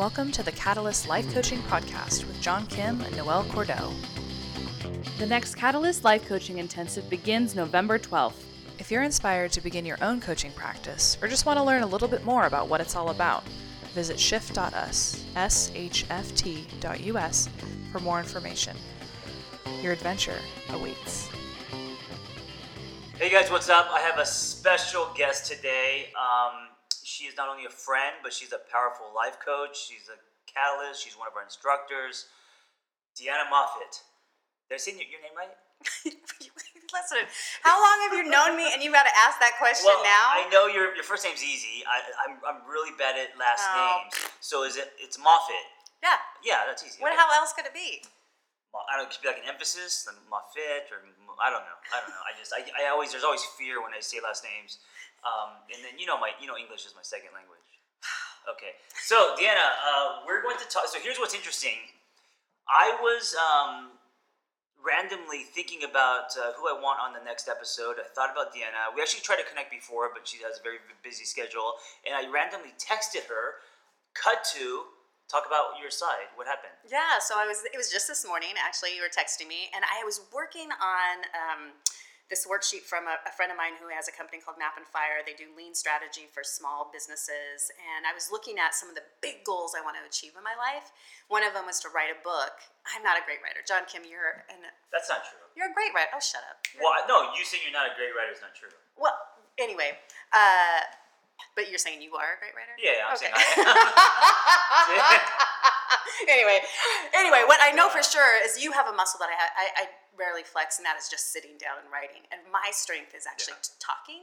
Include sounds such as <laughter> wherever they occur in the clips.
Welcome to the Catalyst Life Coaching Podcast with John Kim and Noelle Cordell. The next Catalyst Life Coaching Intensive begins November 12th. If you're inspired to begin your own coaching practice or just want to learn a little bit more about what it's all about, visit shift.us, shft.us, for more information. Your adventure awaits. Hey guys, what's up? I have a special guest today. Um, she is not only a friend, but she's a powerful life coach. She's a catalyst. She's one of our instructors. Deanna Moffitt. Did I say your, name right? <laughs> Listen, how long have you known me and you've got to ask that question well, now? I know your your first name's easy. I, I'm, I'm really bad at last Oh. names. So is it? It's Moffitt. yeah. Yeah, that's easy. What? right? How else could it be? Mo- I don't. It could be like an emphasis, like Moffitt, or I don't know. I don't know. I just I, I always there's always fear when I say last names. Um, and then you know my you know English is my second language. <sighs> Okay, so Deanna, uh, we're going to talk. So here's what's interesting. I was um, randomly thinking about uh, who I want on the next episode. I thought about Deanna. We actually tried to connect before, but she has a very busy schedule. And I randomly texted her. Cut to talk about your side. What happened? Yeah. So I was. It was just this morning. Actually, you were texting me, and I was working on. Um, this worksheet from a, a friend of mine who has a company called Map and Fire. They do lean strategy for small businesses. And I was looking at some of the big goals I want to achieve in my life. One of them was to write a book. I'm not a great writer. John Kim, you're an, That's not true. you're a great writer. Oh, shut up. You're- Well, no, you saying you're not a great writer is not true. Well, anyway, uh, but you're saying you are a great writer. Yeah, I'm Okay. saying I am. <laughs> anyway, anyway, what I know for sure is you have a muscle that I, ha- I, I rarely flex, and that is just sitting down and writing. And my strength is actually Yeah. talking.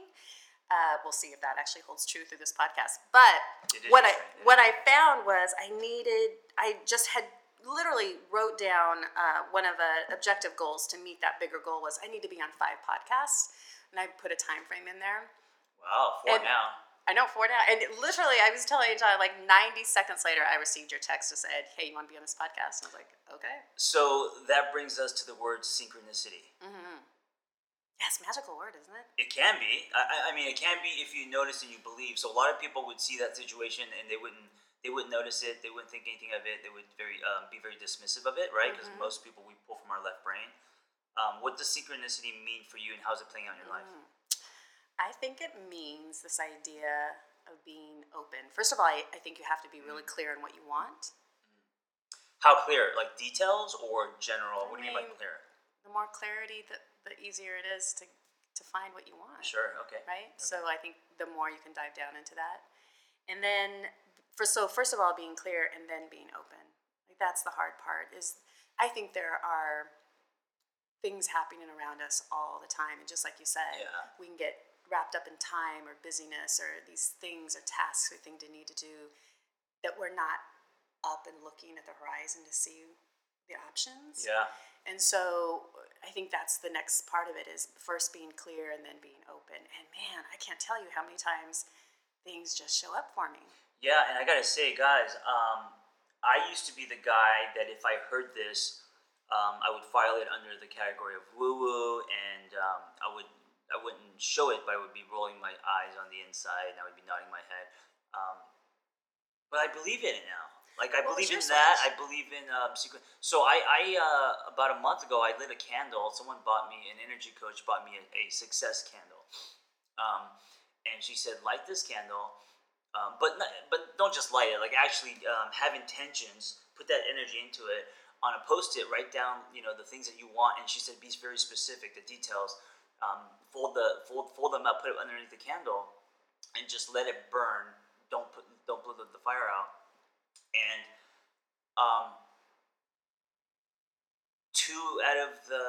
Uh, we'll see if that actually holds true through this podcast. But what I what. I found was I needed. I just had literally wrote down uh, one of the objective goals to meet that bigger goal was I need to be on five podcasts, and I put a time frame in there. Wow, four And- now. I know four now, and literally, I was telling John like 90 seconds later, I received your text that said, "Hey, you want to be on this podcast?" And I was like, "Okay." So that brings us to the word synchronicity. Mm-hmm. Yes, magical word, isn't it? It can be. I, I- mean, it can be if you notice and you believe. So a lot of people would see that situation and they wouldn't. They wouldn't notice it. They wouldn't think anything of it. They would very um, be very dismissive of it, right? Because Mhm. most people we pull from our left brain. Um, what does synchronicity mean for you, and how's it playing out in your life? Mm. I think it means this idea of being open. First of all, I, I think you have to be really clear on what you want. How clear? Like details or general? What do you mean by I clear? The more clarity, the, the easier it is to to find what you want. Sure. Okay. right? So I think the more you can dive down into that, and then for so first of all being clear and then being open. Like that's the hard part. Is I think there are things happening around us all the time, and just like you said, Yeah. we can get wrapped up in time or busyness or these things or tasks we think to need to do that we're not up and looking at the horizon to see the options. Yeah. And so I think that's the next part of it is first being clear and then being open. And man, I can't tell you how many times things just show up for me. Yeah, and I gotta say, guys, um, I used to be the guy that if I heard this, um, I would file it under the category of woo woo, and um, I would I wouldn't show it, but I would be rolling my eyes on the inside, and I would be nodding my head. Um, but I believe in it now. Like I What believe in that. I believe in um, secret. So I, I uh, about a month ago, I lit a candle. Someone bought me an energy coach bought me a, a success candle, um, and she said, light this candle. Um, but not, but don't just light it. Like actually um, have intentions. Put that energy into it. On a post-it, write down you know the things that you want. And she said, be very specific. The details. Um, fold the fold fold them up. Put it underneath the candle, and just let it burn. Don't put don't blow the, fire out. And um, two out of the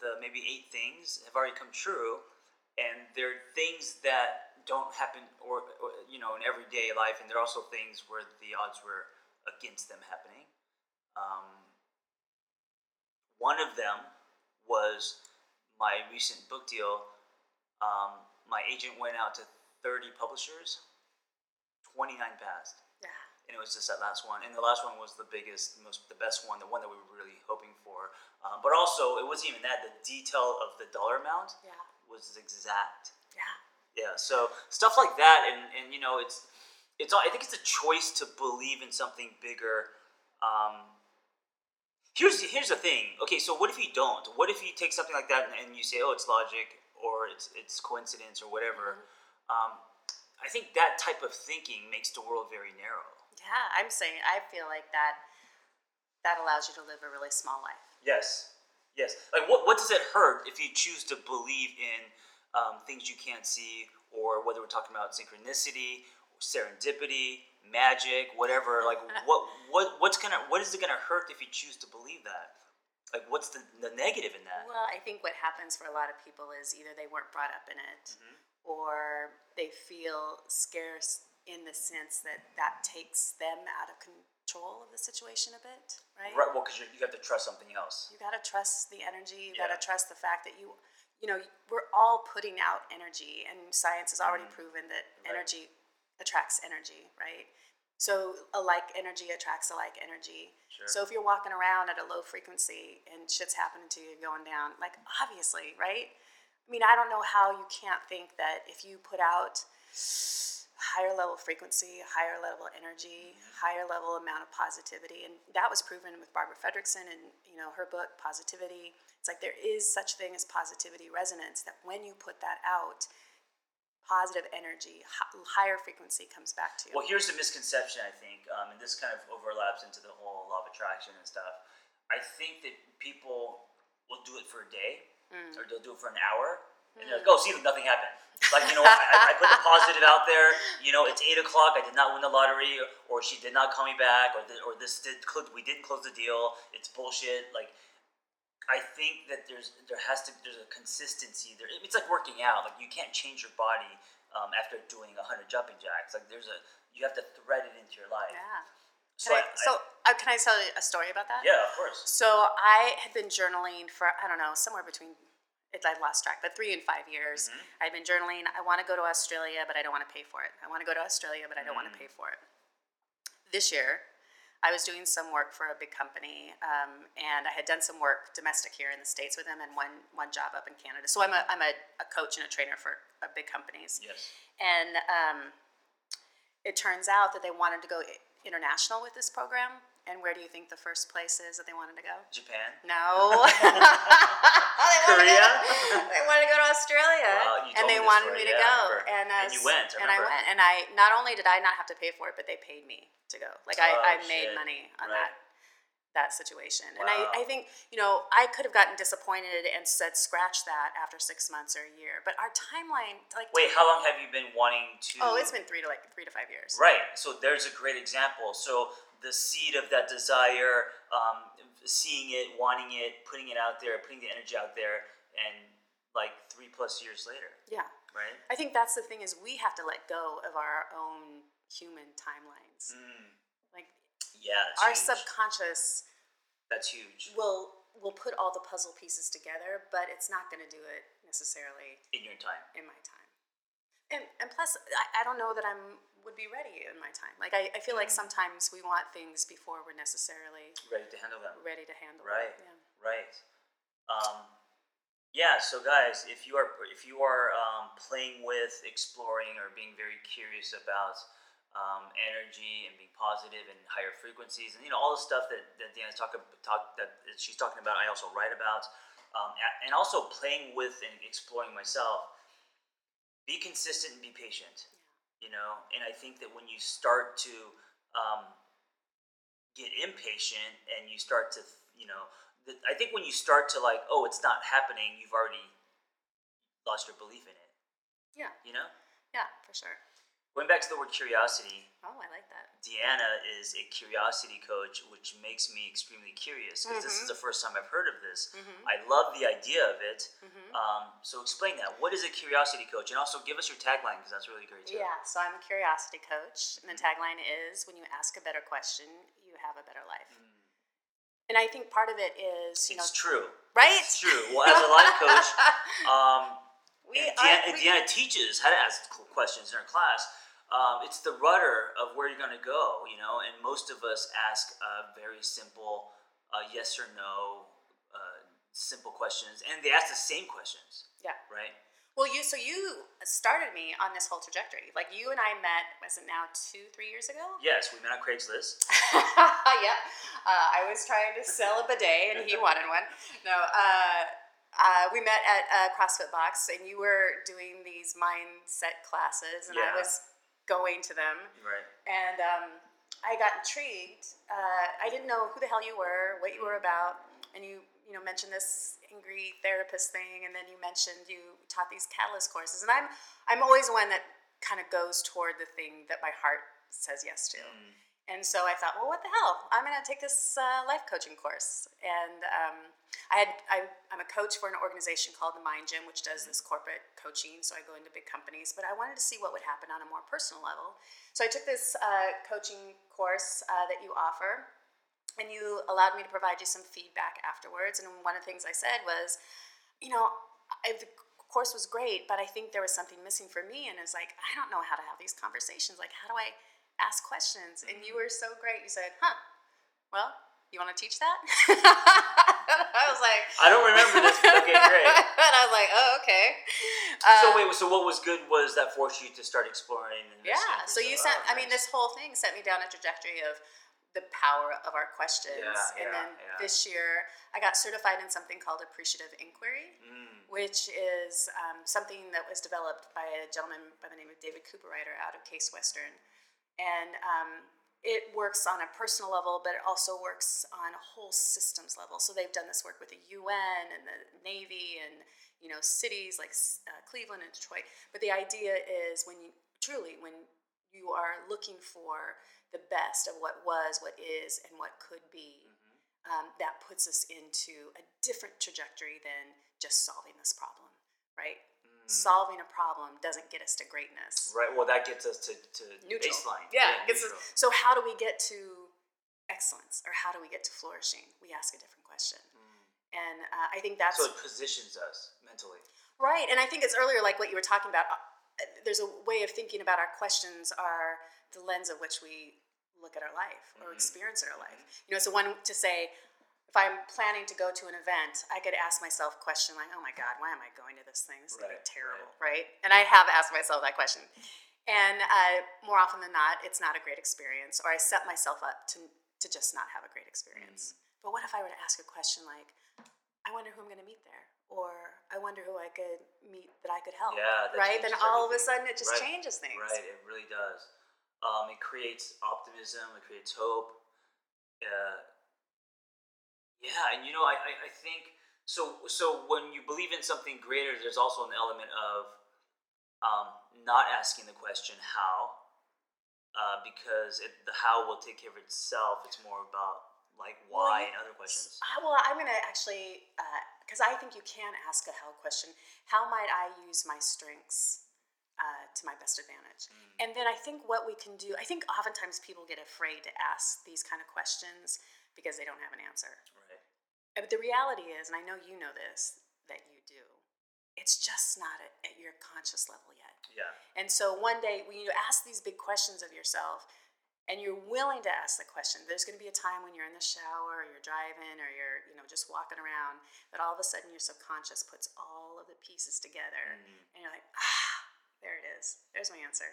the maybe eight things have already come true, and they're things that don't happen or, or you know in everyday life, and they're also things where the odds were against them happening. Um, one of them was my recent book deal. Um, my agent went out to 30 publishers, 29 passed Yeah. and it was just that last one. And the last one was the biggest, most, the best one, the one that we were really hoping for. Um, but also, it wasn't even that. The detail of the dollar amount Yeah. was exact. Yeah. Yeah. So stuff like that, and and you know, it's it's all, I think it's a choice to believe in something bigger. Um, here's here's the thing. Okay, so what if you don't? What if you take something like that and, and you say, oh, it's logic or it's it's coincidence or whatever? Um, I think that type of thinking makes the world very narrow. Yeah, I'm saying I feel like that that allows you to live a really small life. Yes, yes. Like, what what does it hurt if you choose to believe in um, things you can't see, or whether we're talking about synchronicity, serendipity, magic, whatever? Like, <laughs> what what what's gonna what is it gonna hurt if you choose to believe that? Like, what's the, the negative in that? Well, I think what happens for a lot of people is either they weren't brought up in it, mm-hmm. or they feel scarce in the sense that that takes them out of control of the situation a bit, right? Right. Well, because you have to trust something else. You got to trust the energy. You Yeah. got to trust the fact that you, you know, we're all putting out energy, and science has already mm-hmm. proven that Right. energy attracts energy, right? So a like energy attracts a like energy. Sure. So if you're walking around at a low frequency and shit's happening to you going down, like obviously, right? I mean, I don't know how you can't think that if you put out higher level frequency, higher level energy, mm-hmm. higher level amount of positivity, and that was proven with Barbara Fredrickson and you know her book Positivity. It's like there is such thing as positivity resonance that when you put that out, positive energy, higher frequency comes back to you. Well, here's the misconception, I think, um, and this kind of overlaps into the whole law of attraction and stuff. I think that people will do it for a day, or they'll do it for an hour, and they're like, "Oh, see, nothing happened." Like you know, I, I put the positive out there. You know, it's eight o'clock. I did not win the lottery, or she did not call me back, or, th- or this did we didn't close the deal. It's bullshit. Like I think that there's there has to there's a consistency there. It's like working out. Like you can't change your body um, after doing hundred jumping jacks. Like there's a you have to thread it into your life. yeah. So, Can I, I- so uh, can I tell you a story about that? yeah, of course. So I had been journaling for I don't know somewhere between it I lost track, but three and five years. I've been journaling. I want to go to Australia, but I don't want to pay for it. I want to go to Australia, but I don't want to pay for it. This year, I was doing some work for a big company, um, and I had done some work domestic here in the states with them, and one one job up in Canada. So I'm a I'm a, a coach and a trainer for uh, big companies. Yes. And um, it turns out that they wanted to go international with this program. And where do you think the first place is that they wanted to go? Japan. No. <laughs> they wanted to <laughs> Korea? go- <laughs> they wanted to go to Australia, you and they wanted me to yeah, go. And, uh, And you went, I and I went, and I not only did I not have to pay for it, but they paid me to go. Like I, Oh, I made shit. money on Right. that that situation. And I, I think, you know, I could have gotten disappointed and said scratch that after six months or a year. But our timeline, like Wait, how long have you been wanting to? oh, it's been three to like three to five years. Right. So there's a great example. So the seed of that desire, um, seeing it, wanting it, putting it out there, putting the energy out there, and like three plus years later, Yeah. right? I think that's the thing is we have to let go of our own human timelines. Mm, yeah, our huge. subconscious That's huge will will put all the puzzle pieces together, but it's not going to do it necessarily in your time. in my time. And and plus, I, I don't know that I'm would be ready in my time. Like I, I feel like Mm. sometimes we want things before we're necessarily Ready to handle them. ready to handle Right. it. Yeah. Right. Um, yeah. So, guys, if you are if you are um, playing with, exploring, or being very curious about um, energy and being positive and higher frequencies, and you know all the stuff that that Deanna's talk, talk that she's talking about, I also write about, um, and also playing with and exploring myself. Be consistent and be patient. You know, and I think that when you start to um, get impatient and you start to you know i think when you start to like oh it's not happening you've already lost your belief in it Yeah. you know Yeah, for sure. Going back to the word curiosity Oh, I like that. deanna is a curiosity coach which makes me extremely curious because this is mm-hmm. the first time i've heard of this. Mm-hmm. I love the idea of it. Mm-hmm. Um, so explain that. What is a curiosity coach? And also give us your tagline because that's really great too. Yeah, so I'm a curiosity coach, and the tagline is when you ask a better question, you have a better life. Mm. And I think part of it is, you know, it's true. Right? it's true. Well as a life coach <laughs> um, we and Deanna, and we- Deanna teaches how to ask questions in her class. Um, it's the rudder of where you're going to go, you know. And most of us ask uh, very simple uh, yes or no, uh, simple questions, and they ask the same questions, yeah. right? Well, you so you started me on this whole trajectory. Like you and I met, was it now two, three years ago? Yes, we met on Craigslist. <laughs> yeah, uh, I was trying to sell a bidet, and he <laughs> wanted one. No, uh, we met at a CrossFit Box, and you were doing these mindset classes, and I was going to them, Right. and um, I got intrigued. Uh, I didn't know who the hell you were, what you were about, and you you know mentioned this angry therapist thing, and then you mentioned you taught these catalyst courses, and I'm I'm always one that kind of goes toward the thing that my heart says yes to. Mm. And so I thought, well, what the hell? I'm going to take this uh, life coaching course. And um, I had I, I'm a coach for an organization called the Mind Gym, which does this corporate coaching. So I go into big companies, but I wanted to see what would happen on a more personal level. So I took this uh, coaching course uh, that you offer, and you allowed me to provide you some feedback afterwards. And one of the things I said was, you know, I, the course was great, but I think there was something missing for me. And it's like, I don't know how to have these conversations. Like, how do I ask questions? And you were so great. You said, huh, well, you want to teach that? <laughs> I was like, I don't remember this, <laughs> okay, great. and I was like, oh, okay. so Um, wait, so what was good was that forced you to start exploring. And Yeah. So you sent. I mean, this whole thing set me down a trajectory of the power of our questions. Yeah, and yeah, then yeah. this year, I got certified in something called appreciative inquiry, Mm. which is um, something that was developed by a gentleman by the name of David Cooperrider out of Case Western, and um, it works on a personal level, but it also works on a whole systems level. So they've done this work with the UN and the Navy and you know cities like uh, Cleveland and Detroit. But the idea is when you truly when you are looking for the best of what was, what is, and what could be, um, that puts us into a different trajectory than just solving this problem, right? Solving a problem doesn't get us to greatness Right. Well, that gets us to, to neutral. baseline. Yeah. it's- neutral. so how do we get to excellence, or how do we get to flourishing? We ask a different question, and uh, I think that's Mm. so it positions us mentally. right. And I think it's earlier, like what you were talking about. uh, There's a way of thinking about our questions are the lens of which we look at our life or Mm-hmm. experience our life. You know, so one to say. If I'm planning to go to an event, I could ask myself a question like, "Oh my God, why am I going to this thing? This is gonna be terrible, right. And I have asked myself that question, and uh, more often than not, it's not a great experience, or I set myself up to to just not have a great experience. But what if I were to ask a question like, "I wonder who I'm going to meet there," or "I wonder who I could meet that I could help," Yeah, right? Then all of a sudden, it just Right, changes things. Right. It really does. Um, it creates optimism. It creates hope. Uh, yeah, and you know, I, I, I think so. So when you believe in something greater, there's also an element of um, not asking the question how, uh, because it, the how will take care of itself. It's more about like Well, why you- and other questions. Ah, well, I'm going to actually, because I think you can ask a how question. How might I use my strengths uh, to my best advantage? Mm. And then I think what we can do, I think oftentimes people get afraid to ask these kind of questions because they don't have an answer. Right. But the reality is, and I know you know this, that you do, it's just not at, at your conscious level yet. Yeah. And so one day, when you ask these big questions of yourself, and you're willing to ask the question, there's going to be a time when you're in the shower, or you're driving, or you're you know just walking around, that all of a sudden your subconscious puts all of the pieces together, Mhm. and you're like, ah, there it is. There's my answer.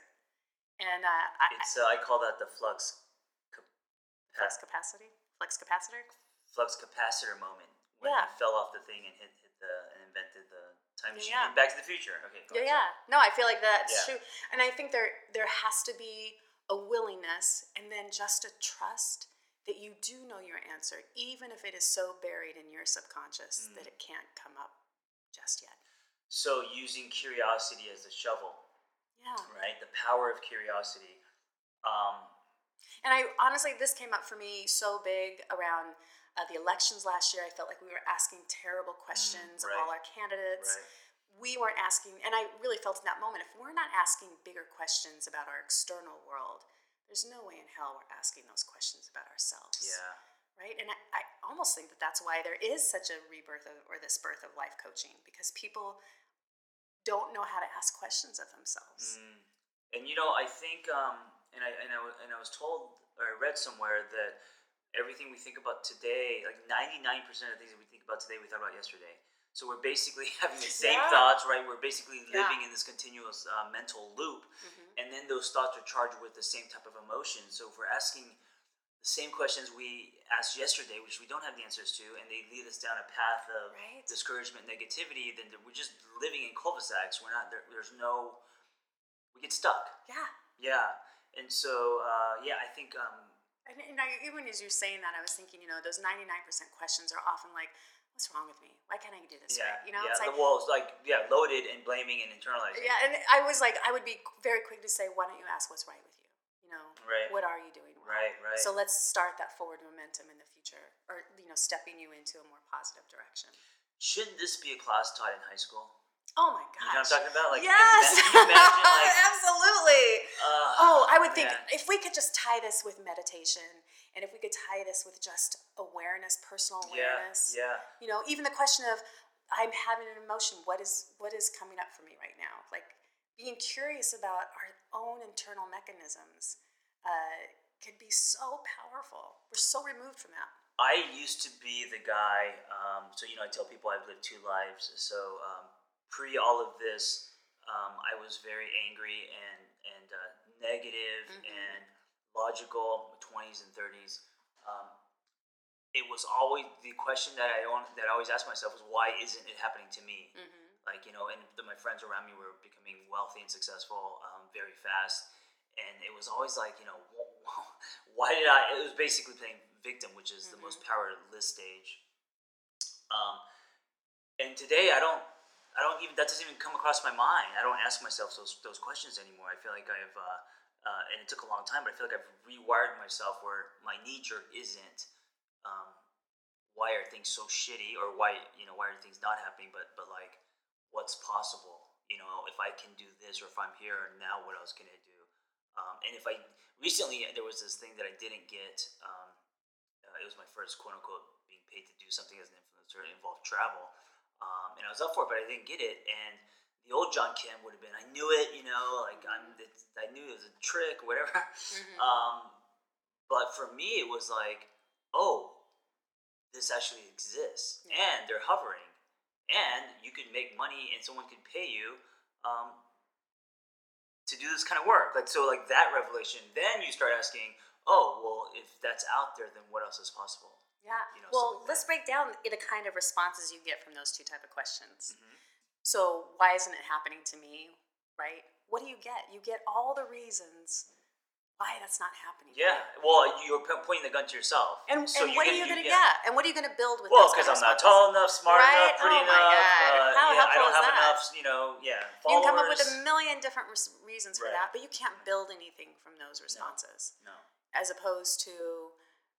And uh, I, It's uh, I call that the flux. cap- flex capacity, flex capacitor. Flux capacitor moment when Yeah. he fell off the thing and hit, hit the and invented the time machine. Yeah. Back to the Future. Okay. go Yeah, ahead, yeah. No, I feel like that's Yeah. true, and I think there there has to be a willingness, and then just a trust that you do know your answer, even if it is so buried in your subconscious that Mm. it can't come up just yet. So using curiosity as a shovel, Yeah. right? The power of curiosity. Um, And I honestly, this came up for me so big around uh, the elections last year. I felt like we were asking terrible questions of all our candidates. Right. We weren't asking, and I really felt in that moment, if we're not asking bigger questions about our external world, there's no way in hell we're asking those questions about ourselves. yeah. Right? And I, I almost think that that's why there is such a rebirth of, or this birth of life coaching, because people don't know how to ask questions of themselves. Mm. And you know, I think, um, and I and I, and I was told or I read somewhere that everything we think about today, like ninety nine percent of things that we think about today, we thought about yesterday. So we're basically <laughs> having the same Yeah. thoughts, right? We're basically Yeah. living in this continuous uh, mental loop, Mhm. and then those thoughts are charged with the same type of emotion. So if we're asking the same questions we asked yesterday, which we don't have the answers to, and they lead us down a path of Right. discouragement, negativity, then we're just living in cul-de-sacs. We're not there. There's no. We get stuck. Yeah. Yeah, and so uh, yeah, I think um, And, and I, even as you're saying that, I was thinking, you know, those 99% questions are often like, what's wrong with me? Why can't I do this yeah, right? You know, yeah, it's like, the walls like yeah, loaded and blaming and internalizing. yeah, and I was like, I would be very quick to say, why don't you ask what's right with you? You know, Right. what are you doing wrong? Right, right. So let's start that forward momentum in the future, or you know, stepping you into a more positive direction. Shouldn't this be a class taught in high school? Oh my gosh. You know what I'm talking about? Like, yes, can you, ima- imagine, <laughs> like, absolutely. uh, Oh, I would think man. if we could just tie this with meditation, and if we could tie this with just awareness, personal Yeah, awareness. yeah, You know, even the question of I'm having an emotion. What is what is coming up for me right now? Like being curious about our own internal mechanisms uh, could be so powerful. We're so removed from that. I used to be the guy. Um, so you know, I tell people I've lived two lives. So um, pre all of this, um, I was very angry and and uh, negative Mhm. and logical. Twenties and thirties. Um, it was always the question that I own, that I always asked myself was why isn't it happening to me? Mm-hmm. like you know and the, my friends around me were becoming wealthy and successful um, very fast and it was always like you know <laughs> why did i it was basically playing victim which is the most powerless stage um, and today i don't i don't even that doesn't even come across my mind. I don't ask myself those those questions anymore. I feel like i've uh, uh, and it took a long time but i feel like i've rewired myself where my knee jerk isn't um, why are things so shitty or why you know why are things not happening but but like what's possible? You know if i can do this or if i'm here now what else can i do? Um, and if i recently there was this thing that i didn't get um, uh, it was my first quote unquote being paid to do something as an influencer. It involved travel um, and i was up for it but i didn't get it. And the old john kim would have been i knew it you know like i'm it's, i knew it was a trick <laughs> whatever. Mhm. um, but for me it was like oh this actually exists. Yeah. and they're hovering. And you can make money and someone could pay you um, to do this kind of work. Like so like that revelation. Then you start asking oh well if that's out there then what else is possible Yeah. You know, well, like let's break down the kind of responses you get from those two type of questions. Mhm. So why isn't it happening to me? Right? What do you get? You get all the reasons why that's not happening. yeah you. well you're pointing the gun to yourself And, So and what are get- you going to get? And what are you going to build with well because i'm not tall enough smart Right? enough pretty Oh enough uh, How yeah, i helpful don't is have that? enough you know yeah You can come up with a million different reasons for Right. that, but you can't build anything from those responses. no As opposed to,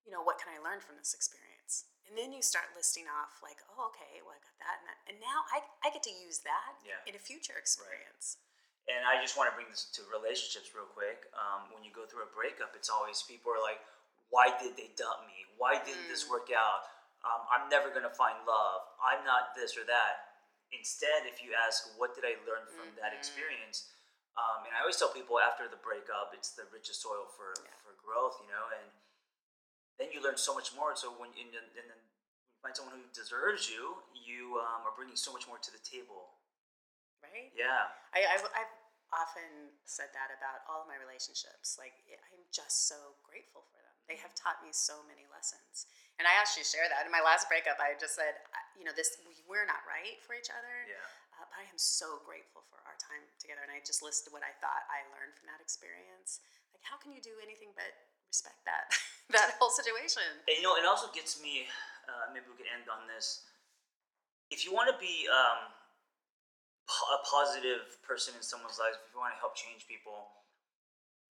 you know, what can I learn from this experience? And then you start listing off like, oh, okay, well I got that and that, and now I, I get to use that Yeah. in a future experience. And I just want to bring this to relationships real quick. Um, when you go through a breakup, it's always people are like, "Why did they dump me? Why didn't this work out? Um, I'm never gonna find love. I'm not this or that." Instead, if you ask, "What did I learn from that Mhm. experience?" Um, and I always tell people after the breakup, it's the richest soil for Yeah. for growth, you know. And then you learn so much more. So when and and then when you find someone who deserves you, you um, are bringing so much more to the table. Right? Yeah. I, I've, I've often said that about all of my relationships. Like, I'm just so grateful for them. They have taught me so many lessons. And I actually share that. In my last breakup, I just said, you know, this we- we're not right for each other. Yeah. Uh, but I am so grateful for our time together. And I just listed what I thought I learned from that experience. Like, how can you do anything but respect that <laughs> that whole situation? And you know, it also gets me. Uh, maybe we could end on this. If you want to be um, a positive person in someone's life, if you want to help change people,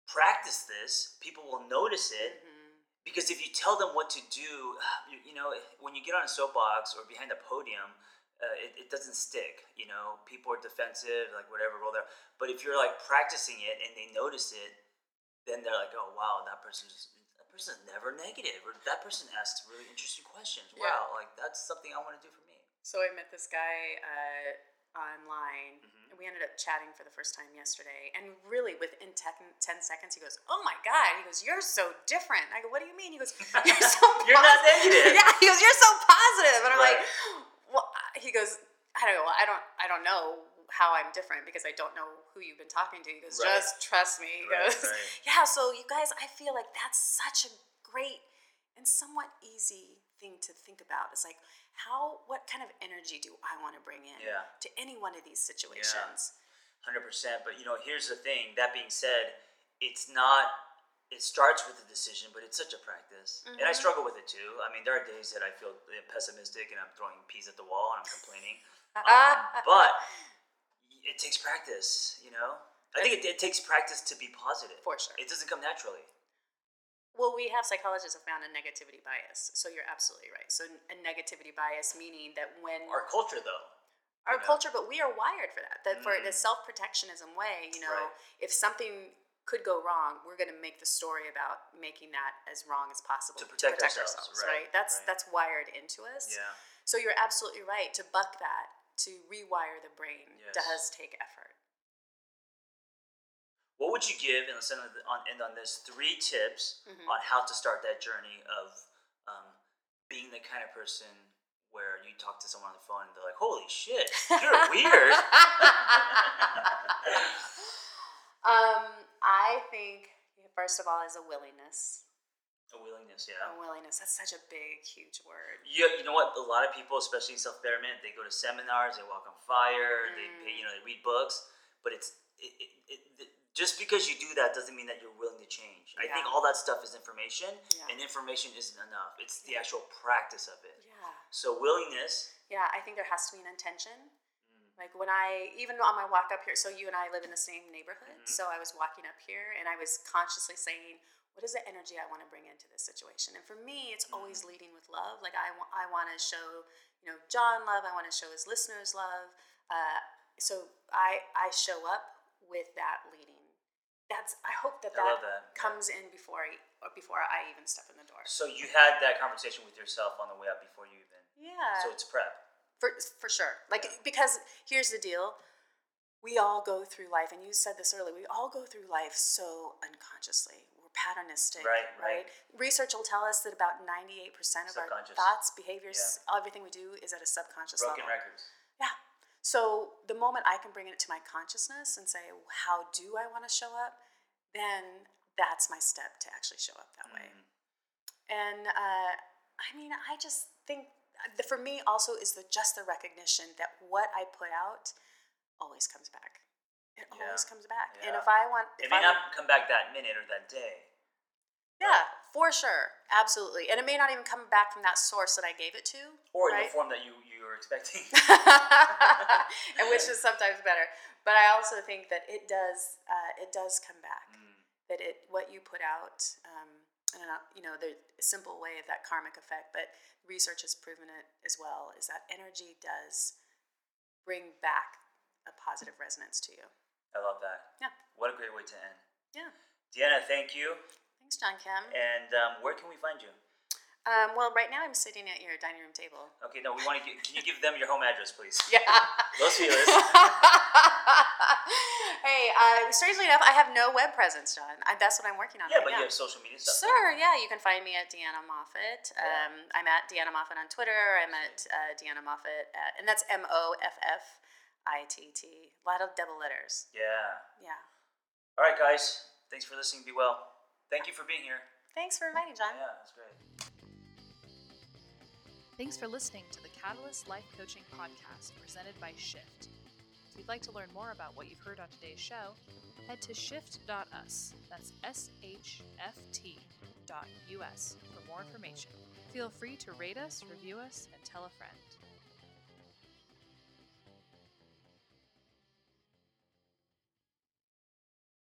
practice this. People will notice it Mhm. because if you tell them what to do, <sighs> you, you know, when you get on a soapbox or behind a podium, uh, it, it doesn't stick. You know, people are defensive, like whatever, roll there. But if you're like practicing it and they notice it, then they're like, oh wow, that person's that person's never negative, or that person asked really interesting questions. Yeah. Wow, like that's something I want to do for me. So I met this guy uh, online, Mhm. and we ended up chatting for the first time yesterday. And really, within ten, 10 seconds, he goes, "Oh my god!" He goes, "You're so different." I go, "What do you mean?" He goes, <laughs> "You're so You're not posi-" negative. <laughs> Yeah, he goes, "You're so positive," and I'm Right. like, "Well," he goes, I don't know. I don't. I don't know how I'm different because I don't know who you've been talking to. He goes, Right. just trust me. He Right, goes, right. <laughs> yeah. So you guys, I feel like that's such a great and somewhat easy thing to think about. It's like how, what kind of energy do I want to bring in Yeah. to any one of these situations? Hundred percent. But you know, here's the thing. That being said, it's not. It starts with a decision, but it's such a practice, and I Mhm. struggle with it too. I mean, there are days that I feel pessimistic and I'm throwing peas at the wall and I'm complaining. <laughs> Um, but it takes practice. You know, I think it, it takes practice to be positive. For sure. It doesn't come naturally. Well, we have psychologists have found a negativity bias. So you're absolutely right. So a negativity bias meaning that when Our culture, though. our Yeah. culture, but we are wired for that. That for Mm. the self protectionism way, you know, Right. if something could go wrong, we're going to make the story about making that as wrong as possible To protect ourselves, right, That's right. that's wired into us. Yeah. So you're absolutely right. To buck that, to rewire the brain, Yes. does take effort. What would you give, and let's end on, on, end on this, three tips Mhm. on how to start that journey of um, being the kind of person where you talk to someone on the phone and they're like, holy shit, you're <laughs> weird. <laughs> um, I think first of all is a willingness. A willingness, yeah. A willingness. That's such a big, huge word. You, you know what? A lot of people, especially in self betterment, they go to seminars, they walk on fire, they pay, you know they read books, but it's it, it, it, it, just because you do that doesn't mean that you're willing to change. I think all that stuff is information, Yeah. and information isn't enough. It's the actual practice of it. Yeah. So willingness. Yeah, I think there has to be an intention. Mm. Like when I, even on my walk up here, so you and I live in the same neighborhood. Mhm. So I was walking up here and I was consciously saying, what is the energy I want to bring into this situation? And for me, it's always Mm-hmm. leading with love. Like I, wa- I want to show, you know, John love. I want to show his listeners love. Uh, so I, I show up with that leading. That's, I hope that I that, that. Yeah. comes in before I, or before I even step in the door. So you had that conversation with yourself on the way up before you even. Yeah. So it's prep. For, for sure. Like, because here's the deal. We all go through life, and you said this earlier, we all go through life so unconsciously. Patternistic, Right, right. Research will tell us that about 98% of our thoughts, behaviors, everything we do is at a subconscious Broken level. records. Yeah. So the moment I can bring it to my consciousness and say, how do I want to show up? Then that's my step to actually show up that way. Mhm. And uh, I mean, I just think the, for me also is the just the recognition that what I put out always comes back. It Yeah. always comes back. And if I want, It if may I not come back that minute or that day. yeah, for sure, absolutely. And it may not even come back from that source that I gave it to, Or in the form that you, you were expecting. <laughs> and which is <laughs> sometimes better. But I also think that it does, uh, it does come back. Mm. that it what you put out um, and you know the simple way of that karmic effect but research has proven it as well is that energy does bring back a positive resonance to you I love that. Yeah. What a great way to end. yeah Deanna, thank you. thanks john kim And um, where can we find you? um, well right now i'm sitting at your dining room table Okay, no, we want to. Can you give them your home address, please? <laughs> yeah Los Feliz. <laughs> hey uh, strangely enough i have no web presence john I, that's what i'm working on Yeah, right but now. you have social media stuff. Sure, yeah, you can find me at Deanna Moffitt. Yeah. Um, I'm at Deanna Moffitt on Twitter. I'm at uh, Deanna Moffitt, at, and that's M O F F I T T. A lot of double letters. Yeah. Yeah. All right, guys. Thanks for listening. Be well. Thank you for being here. Thanks for inviting, John. Yeah, that's great. Thanks for listening to the Catalyst Life Coaching Podcast presented by Shift. If you'd like to learn more about what you've heard on today's show, head to shft.us. That's S H F T dot US for more information. Feel free to rate us, review us, and tell a friend.